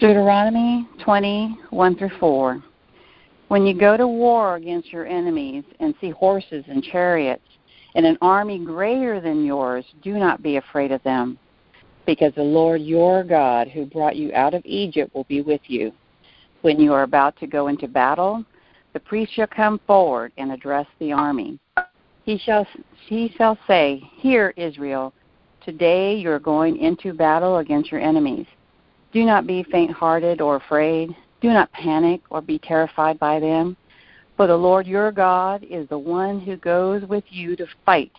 Deuteronomy 20, 1 through 4. When you go to war against your enemies and see horses and chariots and an army greater than yours, do not be afraid of them, because the Lord your God, who brought you out of Egypt, will be with you. When you are about to go into battle, the priest shall come forward and address the army. He shall, he shall say, Hear, Israel, today you are going into battle against your enemies. Do not be faint hearted or afraid. Do not panic or be terrified by them. For the Lord your God is the one who goes with you to fight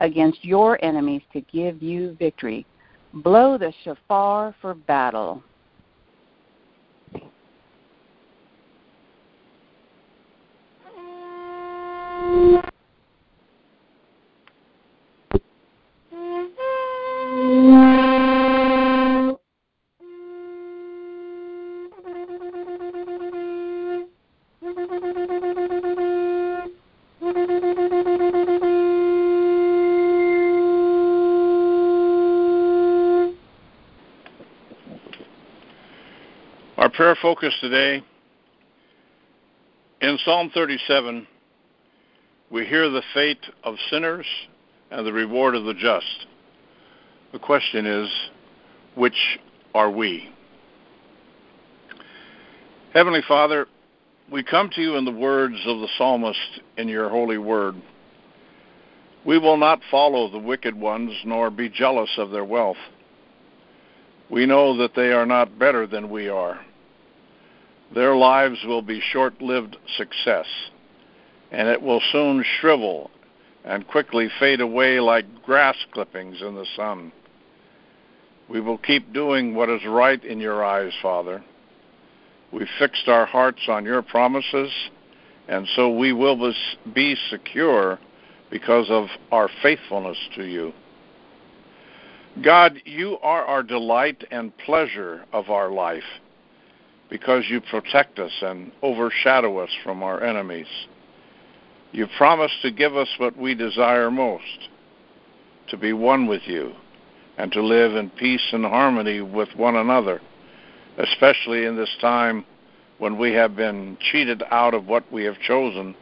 against your enemies to give you victory. Blow the shofar for battle. Prayer focus today in Psalm 37, we hear the fate of sinners and the reward of the just. The question is, which are we? Heavenly Father, we come to you in the words of the psalmist in your holy word. We will not follow the wicked ones nor be jealous of their wealth. We know that they are not better than we are. Their lives will be short lived success, and it will soon shrivel and quickly fade away like grass clippings in the sun. We will keep doing what is right in your eyes, Father. We fixed our hearts on your promises, and so we will be secure because of our faithfulness to you. God, you are our delight and pleasure of our life because you protect us and overshadow us from our enemies. You promise to give us what we desire most to be one with you and to live in peace and harmony with one another, especially in this time when we have been cheated out of what we have chosen,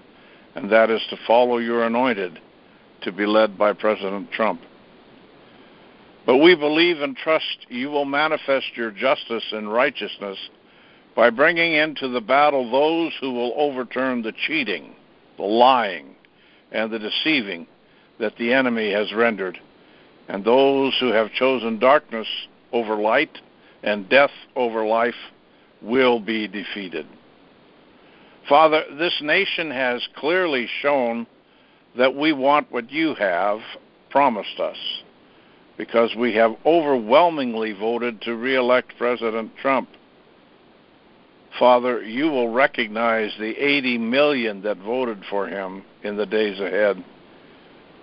and that is to follow your anointed, to be led by President Trump. But we believe and trust you will manifest your justice and righteousness by bringing into the battle those who will overturn the cheating, the lying, and the deceiving that the enemy has rendered, and those who have chosen darkness over light and death over life will be defeated. Father, this nation has clearly shown that we want what you have promised us because we have overwhelmingly voted to re-elect President Trump. Father, you will recognize the 80 million that voted for him in the days ahead.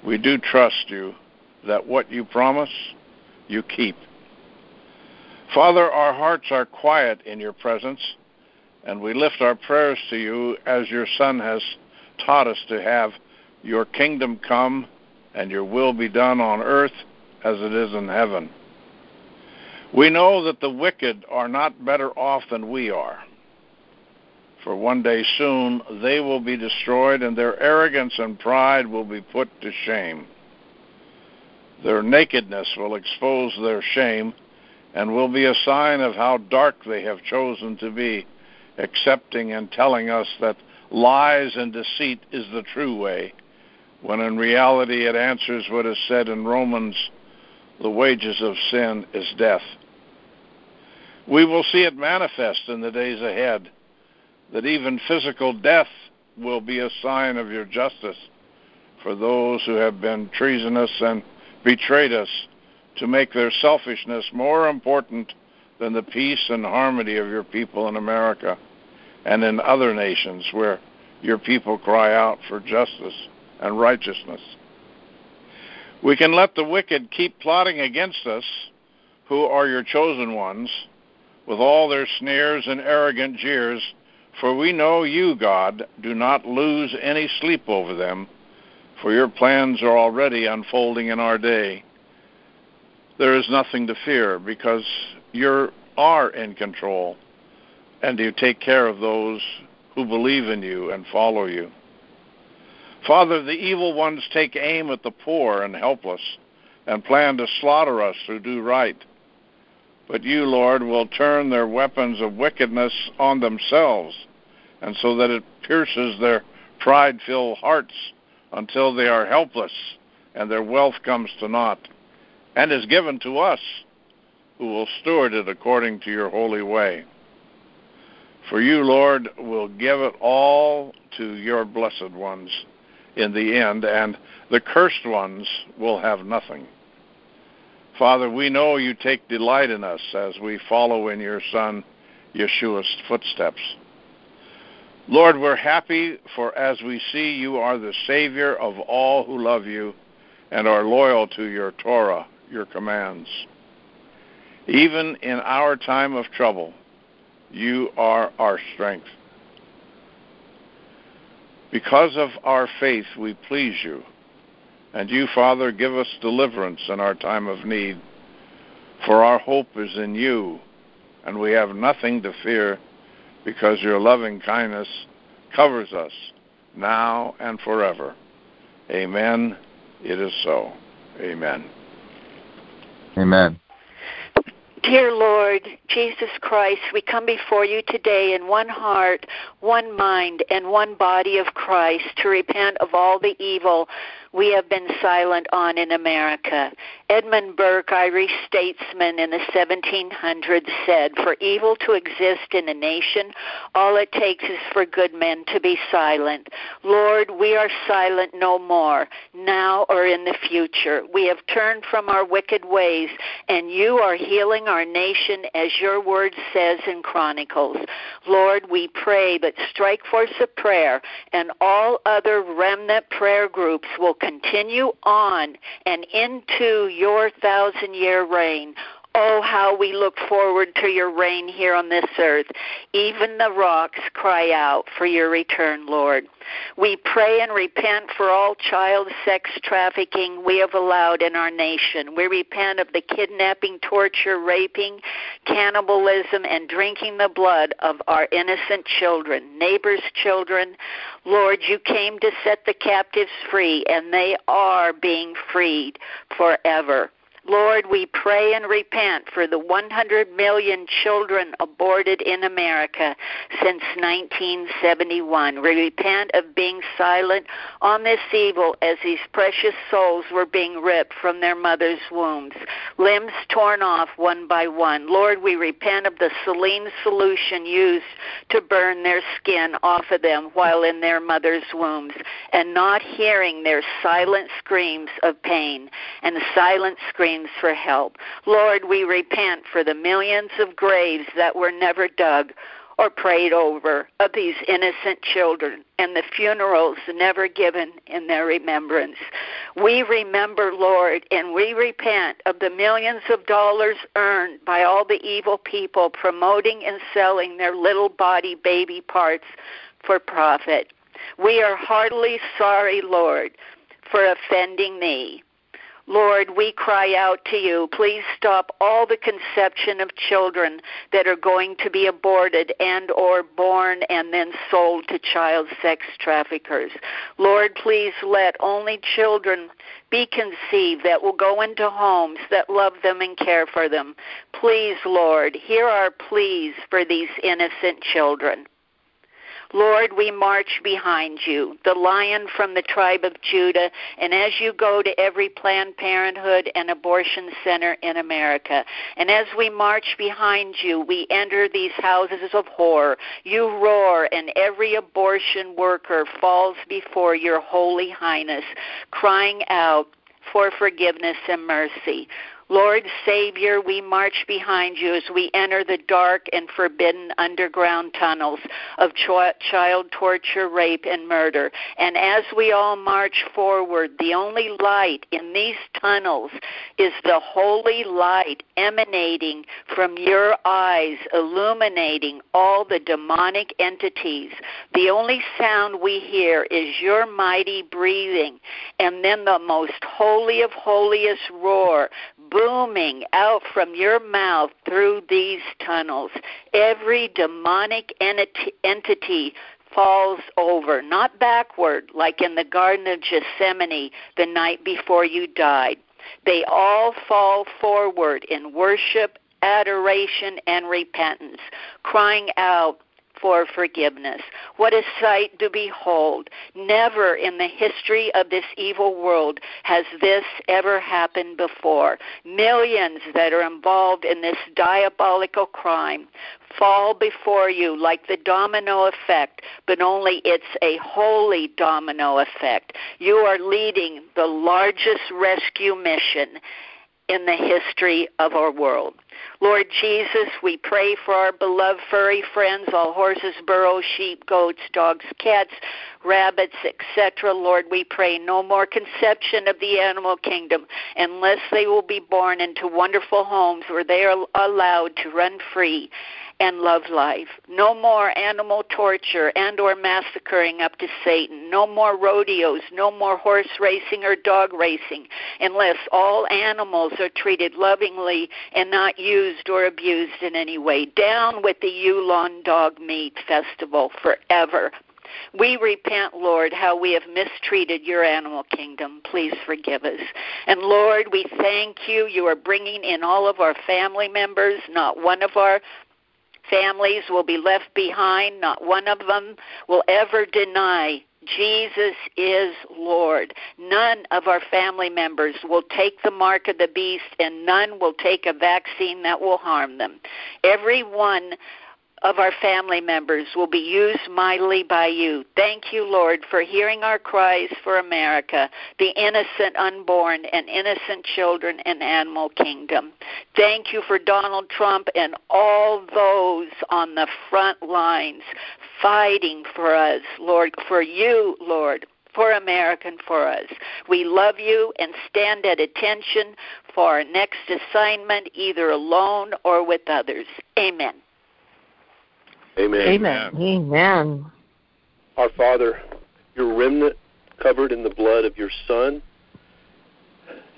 We do trust you that what you promise, you keep. Father, our hearts are quiet in your presence, and we lift our prayers to you as your Son has taught us to have your kingdom come and your will be done on earth as it is in heaven. We know that the wicked are not better off than we are for one day soon they will be destroyed, and their arrogance and pride will be put to shame. Their nakedness will expose their shame and will be a sign of how dark they have chosen to be, accepting and telling us that lies and deceit is the true way, when in reality it answers what is said in Romans the wages of sin is death. We will see it manifest in the days ahead that even physical death will be a sign of your justice for those who have been treasonous and betrayed us to make their selfishness more important than the peace and harmony of your people in America and in other nations where your people cry out for justice and righteousness. We can let the wicked keep plotting against us, who are your chosen ones, with all their sneers and arrogant jeers for we know you, God, do not lose any sleep over them, for your plans are already unfolding in our day. there is nothing to fear because you are in control and you take care of those who believe in you and follow you. Father, the evil ones take aim at the poor and helpless and plan to slaughter us who do right. But you, Lord, will turn their weapons of wickedness on themselves, and so that it pierces their pride filled hearts until they are helpless and their wealth comes to naught, and is given to us, who will steward it according to your holy way. For you, Lord, will give it all to your blessed ones in the end, and the cursed ones will have nothing. Father, we know you take delight in us as we follow in your Son, Yeshua's footsteps. Lord, we're happy for as we see you are the Savior of all who love you and are loyal to your Torah, your commands. Even in our time of trouble, you are our strength. Because of our faith, we please you. And you, Father, give us deliverance in our time of need. For our hope is in you, and we have nothing to fear because your loving kindness covers us now and forever. Amen. It is so. Amen. Amen. Dear Lord Jesus Christ, we come before you today in one heart, one mind, and one body of Christ to repent of all the evil we have been silent on in America. Edmund Burke, Irish statesman in the 1700s, said, For evil to exist in a nation, all it takes is for good men to be silent. Lord, we are silent no more, now or in the future. We have turned from our wicked ways, and you are healing our nation as your word says in Chronicles. Lord, we pray that Strike Force of Prayer and all other remnant prayer groups will continue on and into your thousand year reign. Oh, how we look forward to your reign here on this earth. Even the rocks cry out for your return, Lord. We pray and repent for all child sex trafficking we have allowed in our nation. We repent of the kidnapping, torture, raping, cannibalism, and drinking the blood of our innocent children, neighbors' children. Lord, you came to set the captives free, and they are being freed forever. Lord, we pray and repent for the 100 million children aborted in America since 1971. We repent of being silent on this evil as these precious souls were being ripped from their mother's wombs, limbs torn off one by one. Lord, we repent of the saline solution used to burn their skin off of them while in their mother's wombs and not hearing their silent screams of pain and silent screams for help. Lord, we repent for the millions of graves that were never dug or prayed over of these innocent children and the funerals never given in their remembrance. We remember, Lord, and we repent of the millions of dollars earned by all the evil people promoting and selling their little body baby parts for profit. We are heartily sorry, Lord, for offending thee. Lord, we cry out to you. Please stop all the conception of children that are going to be aborted and or born and then sold to child sex traffickers. Lord, please let only children be conceived that will go into homes that love them and care for them. Please, Lord, hear our pleas for these innocent children. Lord, we march behind you, the lion from the tribe of Judah, and as you go to every Planned Parenthood and abortion center in America, and as we march behind you, we enter these houses of horror. You roar, and every abortion worker falls before your holy highness, crying out, for forgiveness and mercy. Lord Savior, we march behind you as we enter the dark and forbidden underground tunnels of ch- child torture, rape, and murder. And as we all march forward, the only light in these tunnels is the holy light emanating from your eyes, illuminating all the demonic entities. The only sound we hear is your mighty breathing, and then the most holy of holiest roar booming out from your mouth through these tunnels. Every demonic entity falls over, not backward like in the Garden of Gethsemane the night before you died. They all fall forward in worship, adoration, and repentance, crying out, for forgiveness. What a sight to behold. Never in the history of this evil world has this ever happened before. Millions that are involved in this diabolical crime fall before you like the domino effect, but only it's a holy domino effect. You are leading the largest rescue mission in the history of our world. Lord Jesus, we pray for our beloved furry friends, all horses, burros, sheep, goats, dogs, cats, rabbits, etc. Lord, we pray no more conception of the animal kingdom unless they will be born into wonderful homes where they are allowed to run free and love life. No more animal torture and or massacring up to Satan. No more rodeos, no more horse racing or dog racing unless all animals are treated lovingly and not used or abused in any way. Down with the Yulin Dog Meat Festival forever. We repent, Lord, how we have mistreated your animal kingdom. Please forgive us. And Lord, we thank you. You are bringing in all of our family members. Not one of our families will be left behind. Not one of them will ever deny Jesus is Lord. None of our family members will take the mark of the beast, and none will take a vaccine that will harm them. Everyone of our family members will be used mightily by you. Thank you, Lord, for hearing our cries for America, the innocent unborn and innocent children and animal kingdom. Thank you for Donald Trump and all those on the front lines fighting for us, Lord, for you, Lord for America and for us. We love you and stand at attention for our next assignment, either alone or with others. Amen. Amen. Amen. Amen. Our Father, your remnant covered in the blood of your Son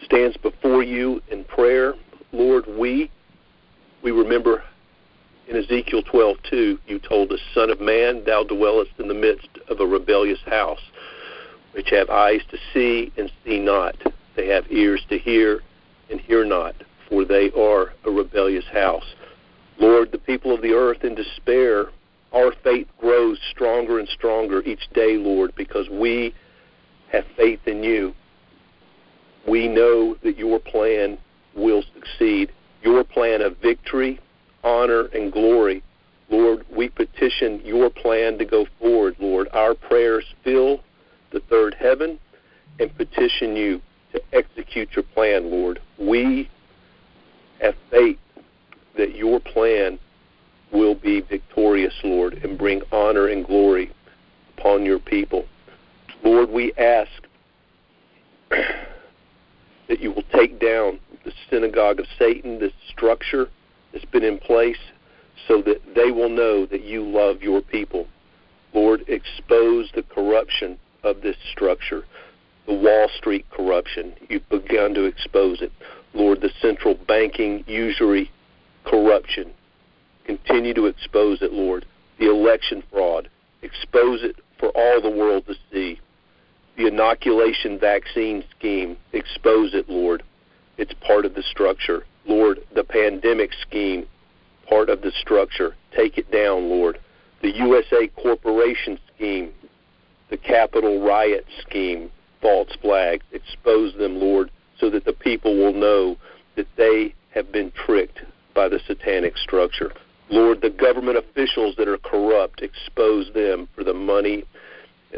stands before you in prayer. Lord, we we remember in Ezekiel 12:2, you told us, "Son of man, thou dwellest in the midst of a rebellious house, which have eyes to see and see not; they have ears to hear and hear not, for they are a rebellious house." Lord, the people of the earth in despair, our faith grows stronger and stronger each day, Lord, because we have faith in you. We know that your plan will succeed. Your plan of victory, honor, and glory. Lord, we petition your plan to go forward, Lord. Our prayers fill the third heaven and petition you to execute your plan, Lord. We have faith that your plan will be victorious, Lord, and bring honor and glory upon your people. Lord, we ask that you will take down the synagogue of Satan, this structure that's been in place, so that they will know that you love your people. Lord, expose the corruption of this structure, the Wall Street corruption. You've begun to expose it. Lord, the central banking usury corruption. Continue to expose it, Lord. The election fraud. Expose it for all the world to see. The inoculation vaccine scheme. Expose it, Lord. It's part of the structure. Lord, the pandemic scheme, part of the structure. Take it down, Lord. The USA Corporation scheme, the Capitol riot scheme, false flags. Expose them, Lord, so that the people will know that they have been tricked by the satanic structure. Lord, the government officials that are corrupt, expose them for the money,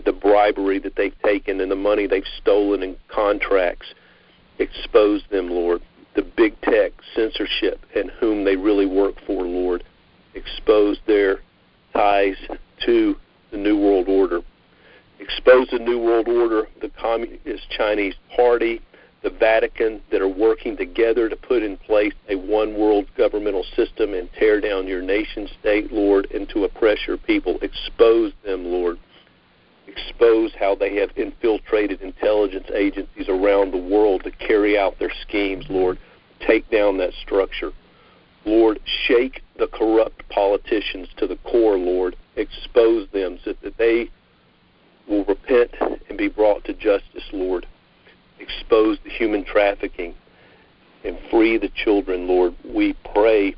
the bribery that they've taken, and the money they've stolen in contracts. Expose them, Lord. The big tech censorship and whom they really work for, Lord. Expose their ties to the New World Order. Expose the New World Order, the Communist Chinese Party, the Vatican that are working together to put in place a one world governmental system and tear down your nation state, Lord, and to oppress your people. Expose them, Lord. Expose how they have infiltrated intelligence agencies around the world to carry out their schemes, Lord. take down that structure. Lord, shake the corrupt politicians to the core, Lord. Expose them so that they will repent and be brought to justice, Lord. Expose the human trafficking and free the children, Lord. We pray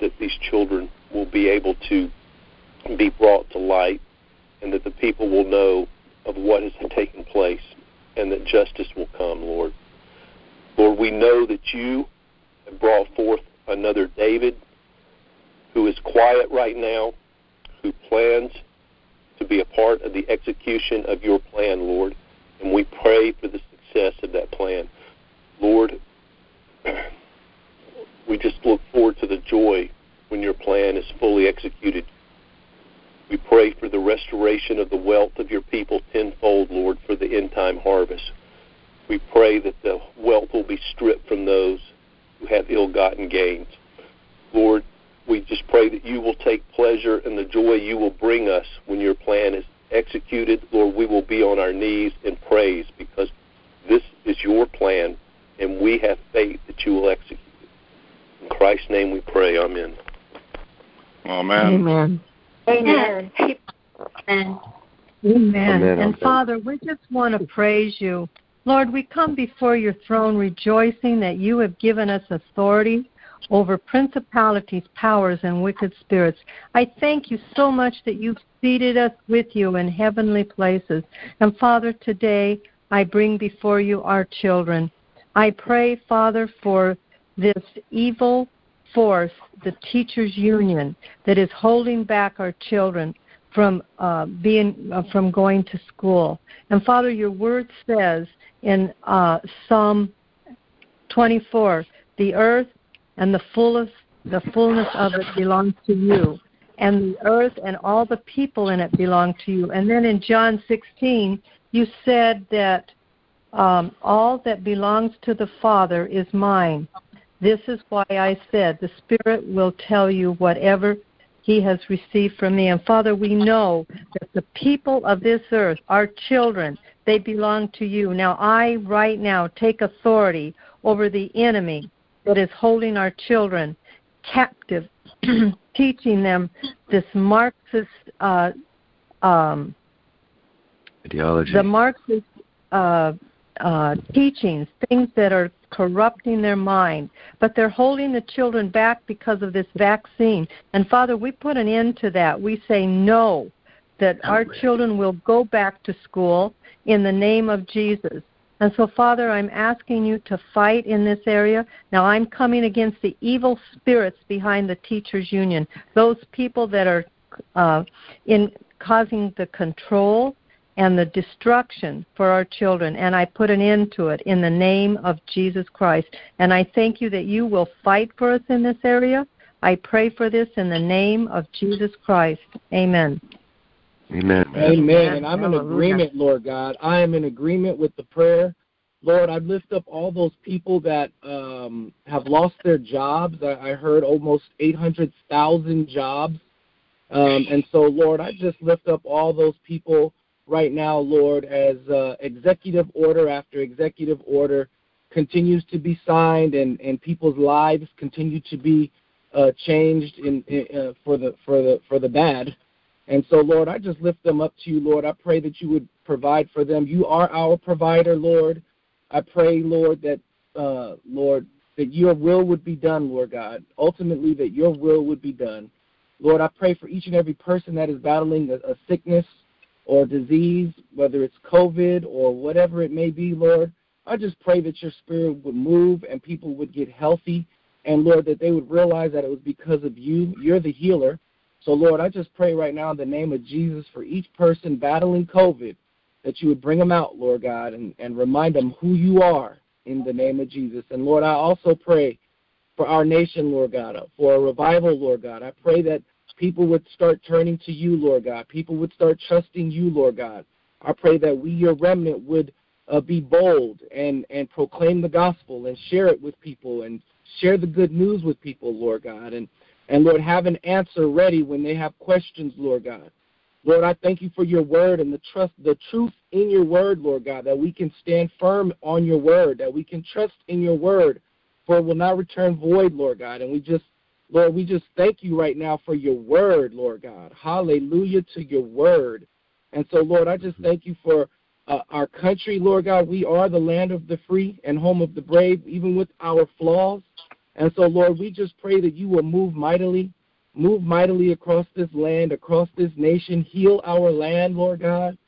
that these children will be able to be brought to light and that the people will know of what has taken place and that justice will come, Lord. Lord, we know that you have brought forth another David who is quiet right now, who plans to be a part of the execution of your plan, Lord. And we pray for the success of that plan. Lord, we just look forward to the joy when your plan is fully executed. We pray for the restoration of the wealth of your people tenfold, Lord, for the end time harvest. We pray that the wealth will be stripped from those who have ill gotten gains. Lord, we just pray that you will take pleasure in the joy you will bring us when your plan is executed. Lord, we will be on our knees in praise because this is your plan and we have faith that you will execute it. In Christ's name we pray. Amen. Amen. Amen. Amen. Amen. Amen. And Father, we just want to praise you. Lord, we come before your throne rejoicing that you have given us authority over principalities, powers, and wicked spirits. I thank you so much that you've seated us with you in heavenly places. And Father, today I bring before you our children. I pray, Father, for this evil force, the teachers union, that is holding back our children from uh, being uh, from going to school. And Father, your word says in uh, Psalm 24, the earth and the fullness the fullness of it belongs to you and the earth and all the people in it belong to you and then in john 16 you said that um, all that belongs to the father is mine. This is why i said the spirit will tell you whatever he has received from me. And father we know that the people of this earth our children. They belong to you. Now i right now take authority over the enemy that is holding our children captive, teaching them this Marxist uh, um, ideology. The Marxist uh, uh, teachings, things that are corrupting their mind, but they're holding the children back because of this vaccine. And Father, we put an end to that. We say no, that our children will go back to school in the name of Jesus. And so, Father, I'm asking you to fight in this area. Now, I'm coming against the evil spirits behind the teachers' union, those people that are uh, in causing the control and the destruction for our children. And I put an end to it in the name of Jesus Christ. And I thank you that you will fight for us in this area. I pray for this in the name of Jesus Christ. Amen. Amen. Amen. And I'm in agreement, Lord God. I am in agreement with the prayer. Lord, I lift up all those people that um, have lost their jobs. I, I heard almost 800,000 jobs. Um, and so, Lord, I just lift up all those people right now, Lord, as uh, executive order after executive order continues to be signed and, and people's lives continue to be uh, changed in, in uh, for the for the for the bad. And so, Lord, I just lift them up to you, Lord. I pray that you would provide for them. You are our provider, Lord. I pray, Lord, that, uh, Lord, that your will would be done, Lord God. Ultimately, that your will would be done. Lord, I pray for each and every person that is battling a, a sickness or disease, whether it's COVID or whatever it may be, Lord. I just pray that your spirit would move and people would get healthy. And Lord, that they would realize that it was because of you. You're the healer. So, Lord, I just pray right now in the name of Jesus for each person battling COVID that you would bring them out, Lord God, and, and remind them who you are in the name of Jesus. And, Lord, I also pray for our nation, Lord God, for a revival, Lord God. I pray that people would start turning to you, Lord God. People would start trusting you, Lord God. I pray that we, your remnant, would uh, be bold and, and proclaim the gospel and share it with people and share the good news with people, Lord God. And and Lord, have an answer ready when they have questions, Lord God. Lord, I thank you for your word and the trust, the truth in your word, Lord God, that we can stand firm on your word, that we can trust in your word for it will not return void, Lord God. And we just, Lord, we just thank you right now for your word, Lord God. Hallelujah to your word. And so, Lord, I just thank you for uh, our country, Lord God. We are the land of the free and home of the brave, even with our flaws. And so, Lord, we just pray that you will move mightily, move mightily across this land, across this nation, heal our land, Lord God.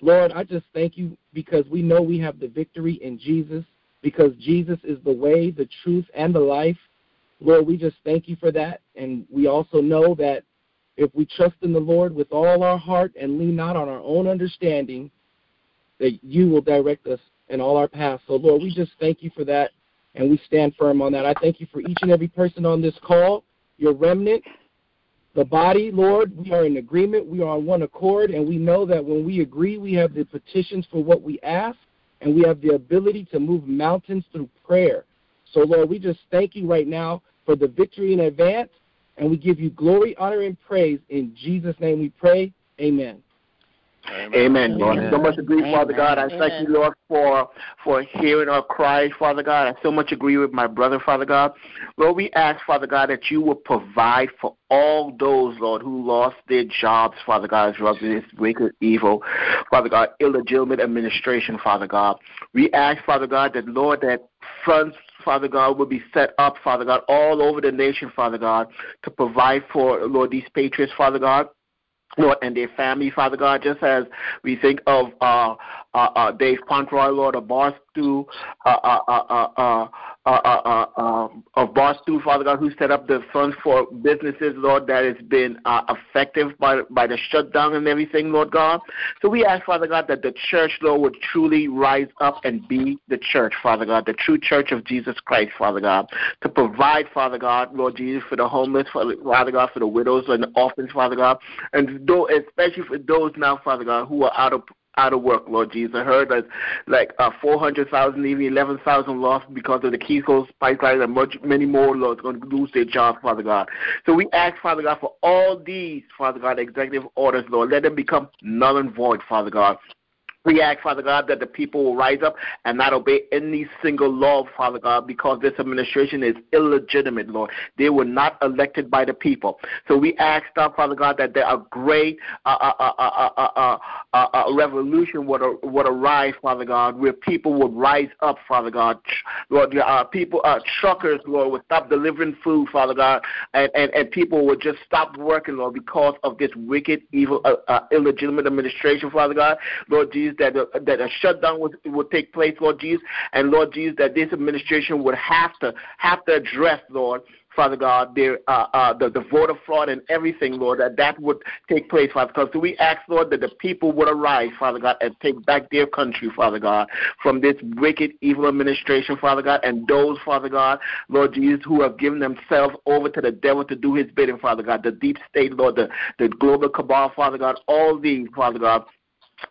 Lord, I just thank you because we know we have the victory in Jesus, because Jesus is the way, the truth, and the life. Lord, we just thank you for that. And we also know that if we trust in the Lord with all our heart and lean not on our own understanding, that you will direct us in all our paths. So, Lord, we just thank you for that, and we stand firm on that. I thank you for each and every person on this call, your remnant, the body, Lord. We are in agreement. We are on one accord, and we know that when we agree, we have the petitions for what we ask, and we have the ability to move mountains through prayer. So, Lord, we just thank you right now for the victory in advance, and we give you glory, honor, and praise. In Jesus' name we pray. Amen. Amen. Amen, Lord. Amen. So much agree, Amen. Father God. I thank you, Lord, for for hearing our cries, Father God. I so much agree with my brother, Father God. Lord, we ask, Father God, that you will provide for all those, Lord, who lost their jobs, Father God, throughout this wicked, evil, Father God, illegitimate administration, Father God. We ask, Father God, that, Lord, that funds Father God, will be set up, Father God, all over the nation, Father God, to provide for, Lord, these patriots, Father God. Lord, and their family, Father God, just as we think of uh, uh, uh, Dave Portnoy, Lord, of Barstool, uh, uh, uh, uh, uh, uh, uh, of Barstool, Father God, who set up the funds for businesses, Lord, that has been uh, effective by, by the shutdown and everything, Lord God. So we ask, Father God, that the church, Lord, would truly rise up and be the church, Father God, the true church of Jesus Christ, Father God, to provide, Father God, Lord Jesus, for the homeless, Father God, for the widows and the orphans, Father God, and though, especially for those now, Father God, who are out of out of work, Lord Jesus. I heard that like uh, 400,000, even 11,000 lost because of the Keystone pipeline and much, many more, Lord, going to lose their jobs, Father God. So we ask, Father God, for all these, Father God, executive orders, Lord, let them become null and void, Father God. We ask, Father God, that the people will rise up and not obey any single law, Father God, because this administration is illegitimate, Lord. They were not elected by the people. So we ask, Father God, that there are great uh, uh, uh, uh, revolution would, would arise, Father God, where people would rise up, Father God. Lord, uh, people, uh, truckers, Lord, would stop delivering food, Father God, and, and, and people would just stop working, Lord, because of this wicked, evil, uh, uh, illegitimate administration, Father God. Lord Jesus, that a, that a shutdown would, would take place, Lord Jesus, and Lord Jesus, that this administration would have to have to address, Lord, Father God, uh, uh, the, the voter fraud and everything, Lord, that that would take place, Father. So we ask, Lord, that the people would arise, Father God, and take back their country, Father God, from this wicked, evil administration, Father God, and those, Father God, Lord Jesus, who have given themselves over to the devil to do his bidding, Father God, the deep state, Lord, the, the global cabal, Father God, all these, Father God,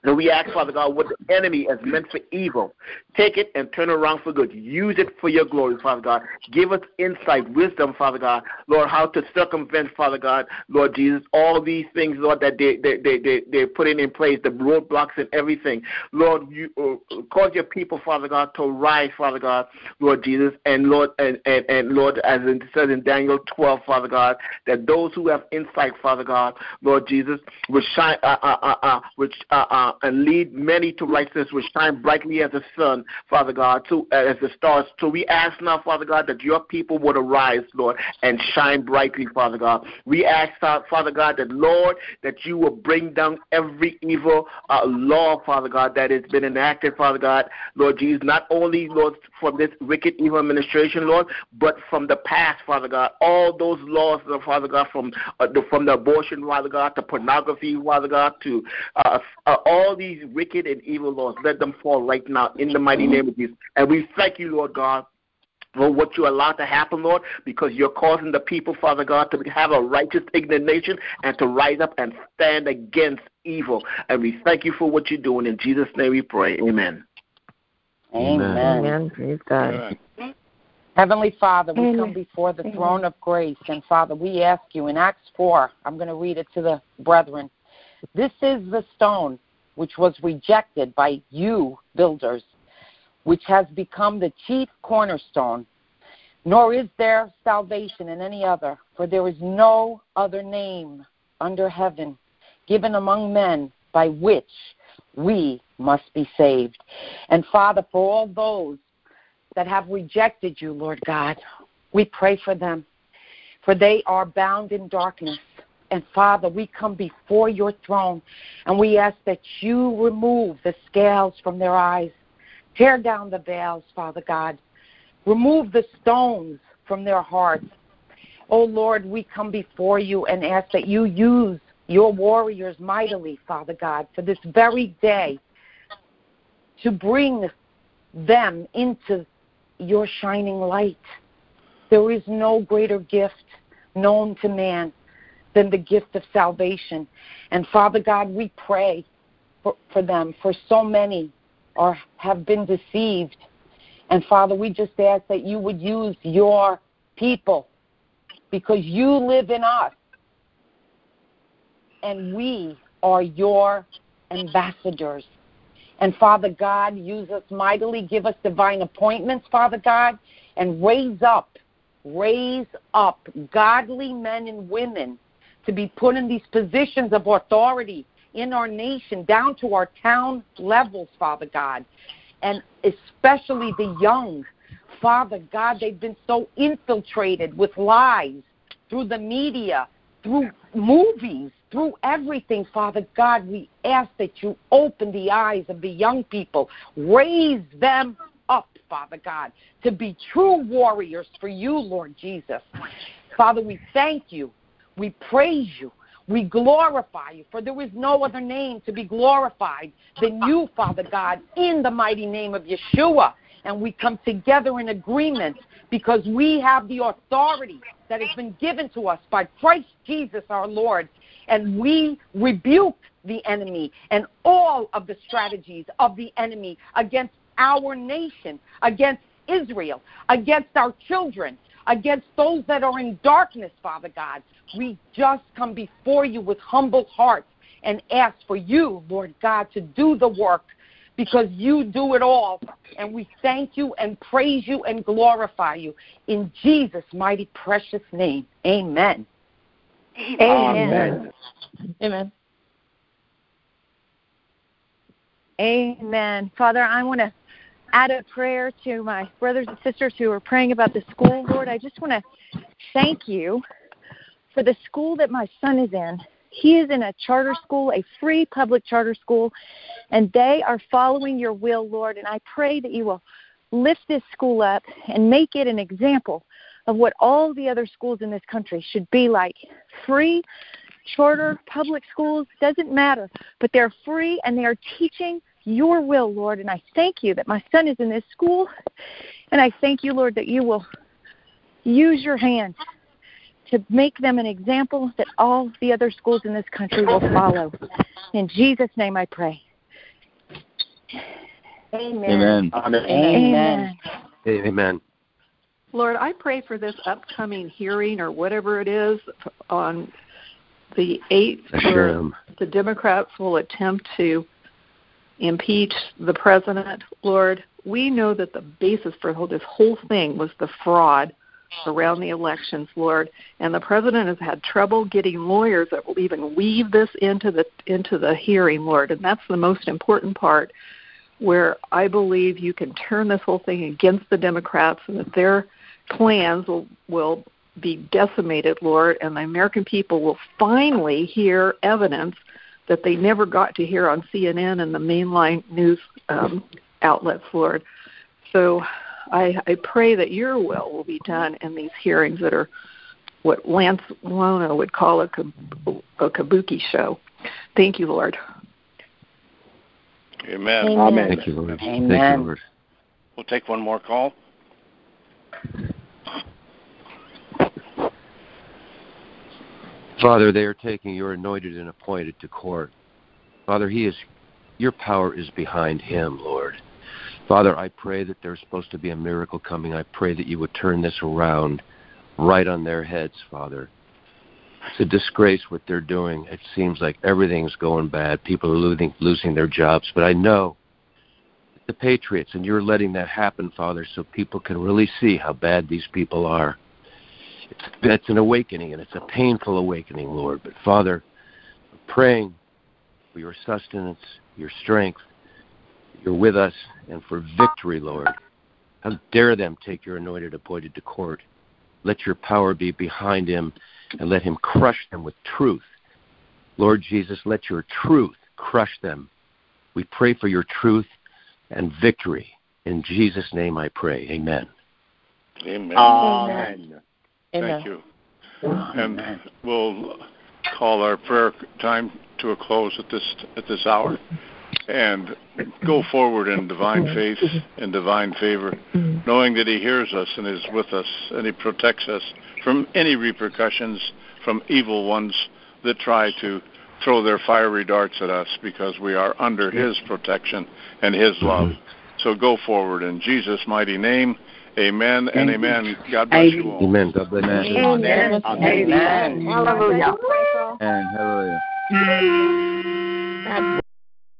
and we ask, Father God, what the enemy has meant for evil, take it and turn around for good. Use it for your glory, Father God. Give us insight, wisdom, Father God, Lord, how to circumvent, Father God, Lord Jesus, all these things, Lord, that they, they, they, they, they're putting in place, the roadblocks and everything. Lord, you uh, cause your people, Father God, to rise, Father God, Lord Jesus, and Lord, and, and, and Lord, as it says in Daniel 12, Father God, that those who have insight, Father God, Lord Jesus, will shine, uh, uh, uh, uh, which, uh, uh, uh, and lead many to righteousness, which shine brightly as the sun, Father God, to uh, as the stars. So we ask now, Father God, that your people would arise, Lord, and shine brightly, Father God. We ask, uh, Father God, that Lord, that you will bring down every evil uh, law, Father God, that has been enacted, Father God, Lord Jesus, not only Lord from this wicked evil administration, Lord, but from the past, Father God, all those laws, Father God, from uh, the, from the abortion, Father God, to pornography, Father God, to uh, uh, all these wicked and evil laws, let them fall right now in the mighty name of Jesus. And we thank you, Lord God, for what you allowed to happen, Lord, because you're causing the people, Father God, to have a righteous indignation and to rise up and stand against evil. And we thank you for what you're doing. In Jesus' name we pray. Amen. Amen. Amen. Praise God. Amen. Heavenly Father, we Amen. come before the Amen. throne of grace, and Father, we ask you in Acts 4, I'm going to read it to the brethren. This is the stone which was rejected by you, builders, which has become the chief cornerstone. nor is there salvation in any other, for there is no other name under heaven given among men by which we must be saved. And Father, for all those that have rejected you, Lord God, we pray for them, for they are bound in darkness. And Father, we come before your throne and we ask that you remove the scales from their eyes, tear down the veils, Father God, remove the stones from their hearts. Oh Lord, we come before you and ask that you use your warriors mightily, Father God, for this very day to bring them into your shining light. There is no greater gift known to man than the gift of salvation. And Father God, we pray for, for them, for so many are have been deceived. And Father, we just ask that you would use your people because you live in us and we are your ambassadors. And Father God, use us mightily, give us divine appointments, Father God, and raise up, raise up godly men and women to be put in these positions of authority in our nation, down to our town levels, Father God, and especially the young. Father God, they've been so infiltrated with lies through the media, through movies, through everything, Father God, we ask that you open the eyes of the young people, raise them up, Father God, to be true warriors for you, Lord Jesus. Father, we thank you. We praise you. We glorify you, for there is no other name to be glorified than you, Father God, in the mighty name of Yeshua. And we come together in agreement because we have the authority that has been given to us by Christ Jesus our Lord and we rebuke the enemy and all of the strategies of the enemy against our nation, against Israel, against our children, against those that are in darkness, Father God. We just come before you with humble hearts and ask for you, Lord God, to do the work because you do it all. And we thank you and praise you and glorify you. In Jesus' mighty, precious name, amen. Amen. Amen. Amen. Father, I want to add a prayer to my brothers and sisters who are praying about the school, Lord. I just want to thank you for the school that my son is in. He is in a charter school, a free public charter school, and they are following your will, Lord. And I pray that you will lift this school up and make it an example of what all the other schools in this country should be like free charter public schools doesn't matter but they're free and they are teaching your will lord and i thank you that my son is in this school and i thank you lord that you will use your hand to make them an example that all the other schools in this country will follow. In jesus name i pray. Amen. Amen. Amen, amen. amen. Lord, I pray for this upcoming hearing or whatever it is on the 8th where the Democrats will attempt to impeach the president. Lord, we know that the basis for this whole thing was the fraud around the elections, Lord, and the president has had trouble getting lawyers that will even weave this into the into the hearing, Lord, and that's the most important part where I believe you can turn this whole thing against the Democrats and that they're plans will, will be decimated, Lord, and the American people will finally hear evidence that they never got to hear on CNN and the mainline news um, outlets, Lord. So I, I pray that your will will be done in these hearings that are what Lance Wallnau would call a, a kabuki show. Thank you, Lord. Amen. Amen. Thank you, Lord. Amen. Thank you, Lord. We'll take one more call. Father, they are taking your anointed and appointed to court. Father, he is your power is behind him, Lord. Father, I pray that there's supposed to be a miracle coming. I pray that you would turn this around right on their heads, Father. It's a disgrace what they're doing. It seems like everything's going bad. People are losing losing their jobs, but I know the Patriots, and you're letting that happen, Father, so people can really see how bad these people are. It's, it's an awakening, and it's a painful awakening, Lord. But Father, I'm praying for your sustenance, your strength. You're with us, and for victory, Lord. How dare them take your anointed appointed to court? Let your power be behind him, and let him crush them with truth. Lord Jesus, let your truth crush them. We pray for your truth and victory. In Jesus' name I pray. Amen. Amen. Amen. Thank you. And we'll call our prayer time to a close at this at this hour and go forward in divine faith and divine favor, knowing that He hears us and is with us and He protects us from any repercussions from evil ones that try to throw their fiery darts at us because we are under His protection and His love. So go forward in Jesus' mighty name. Amen and amen. God bless you all. Amen. God bless you. Amen. Amen. Hallelujah. And hallelujah. God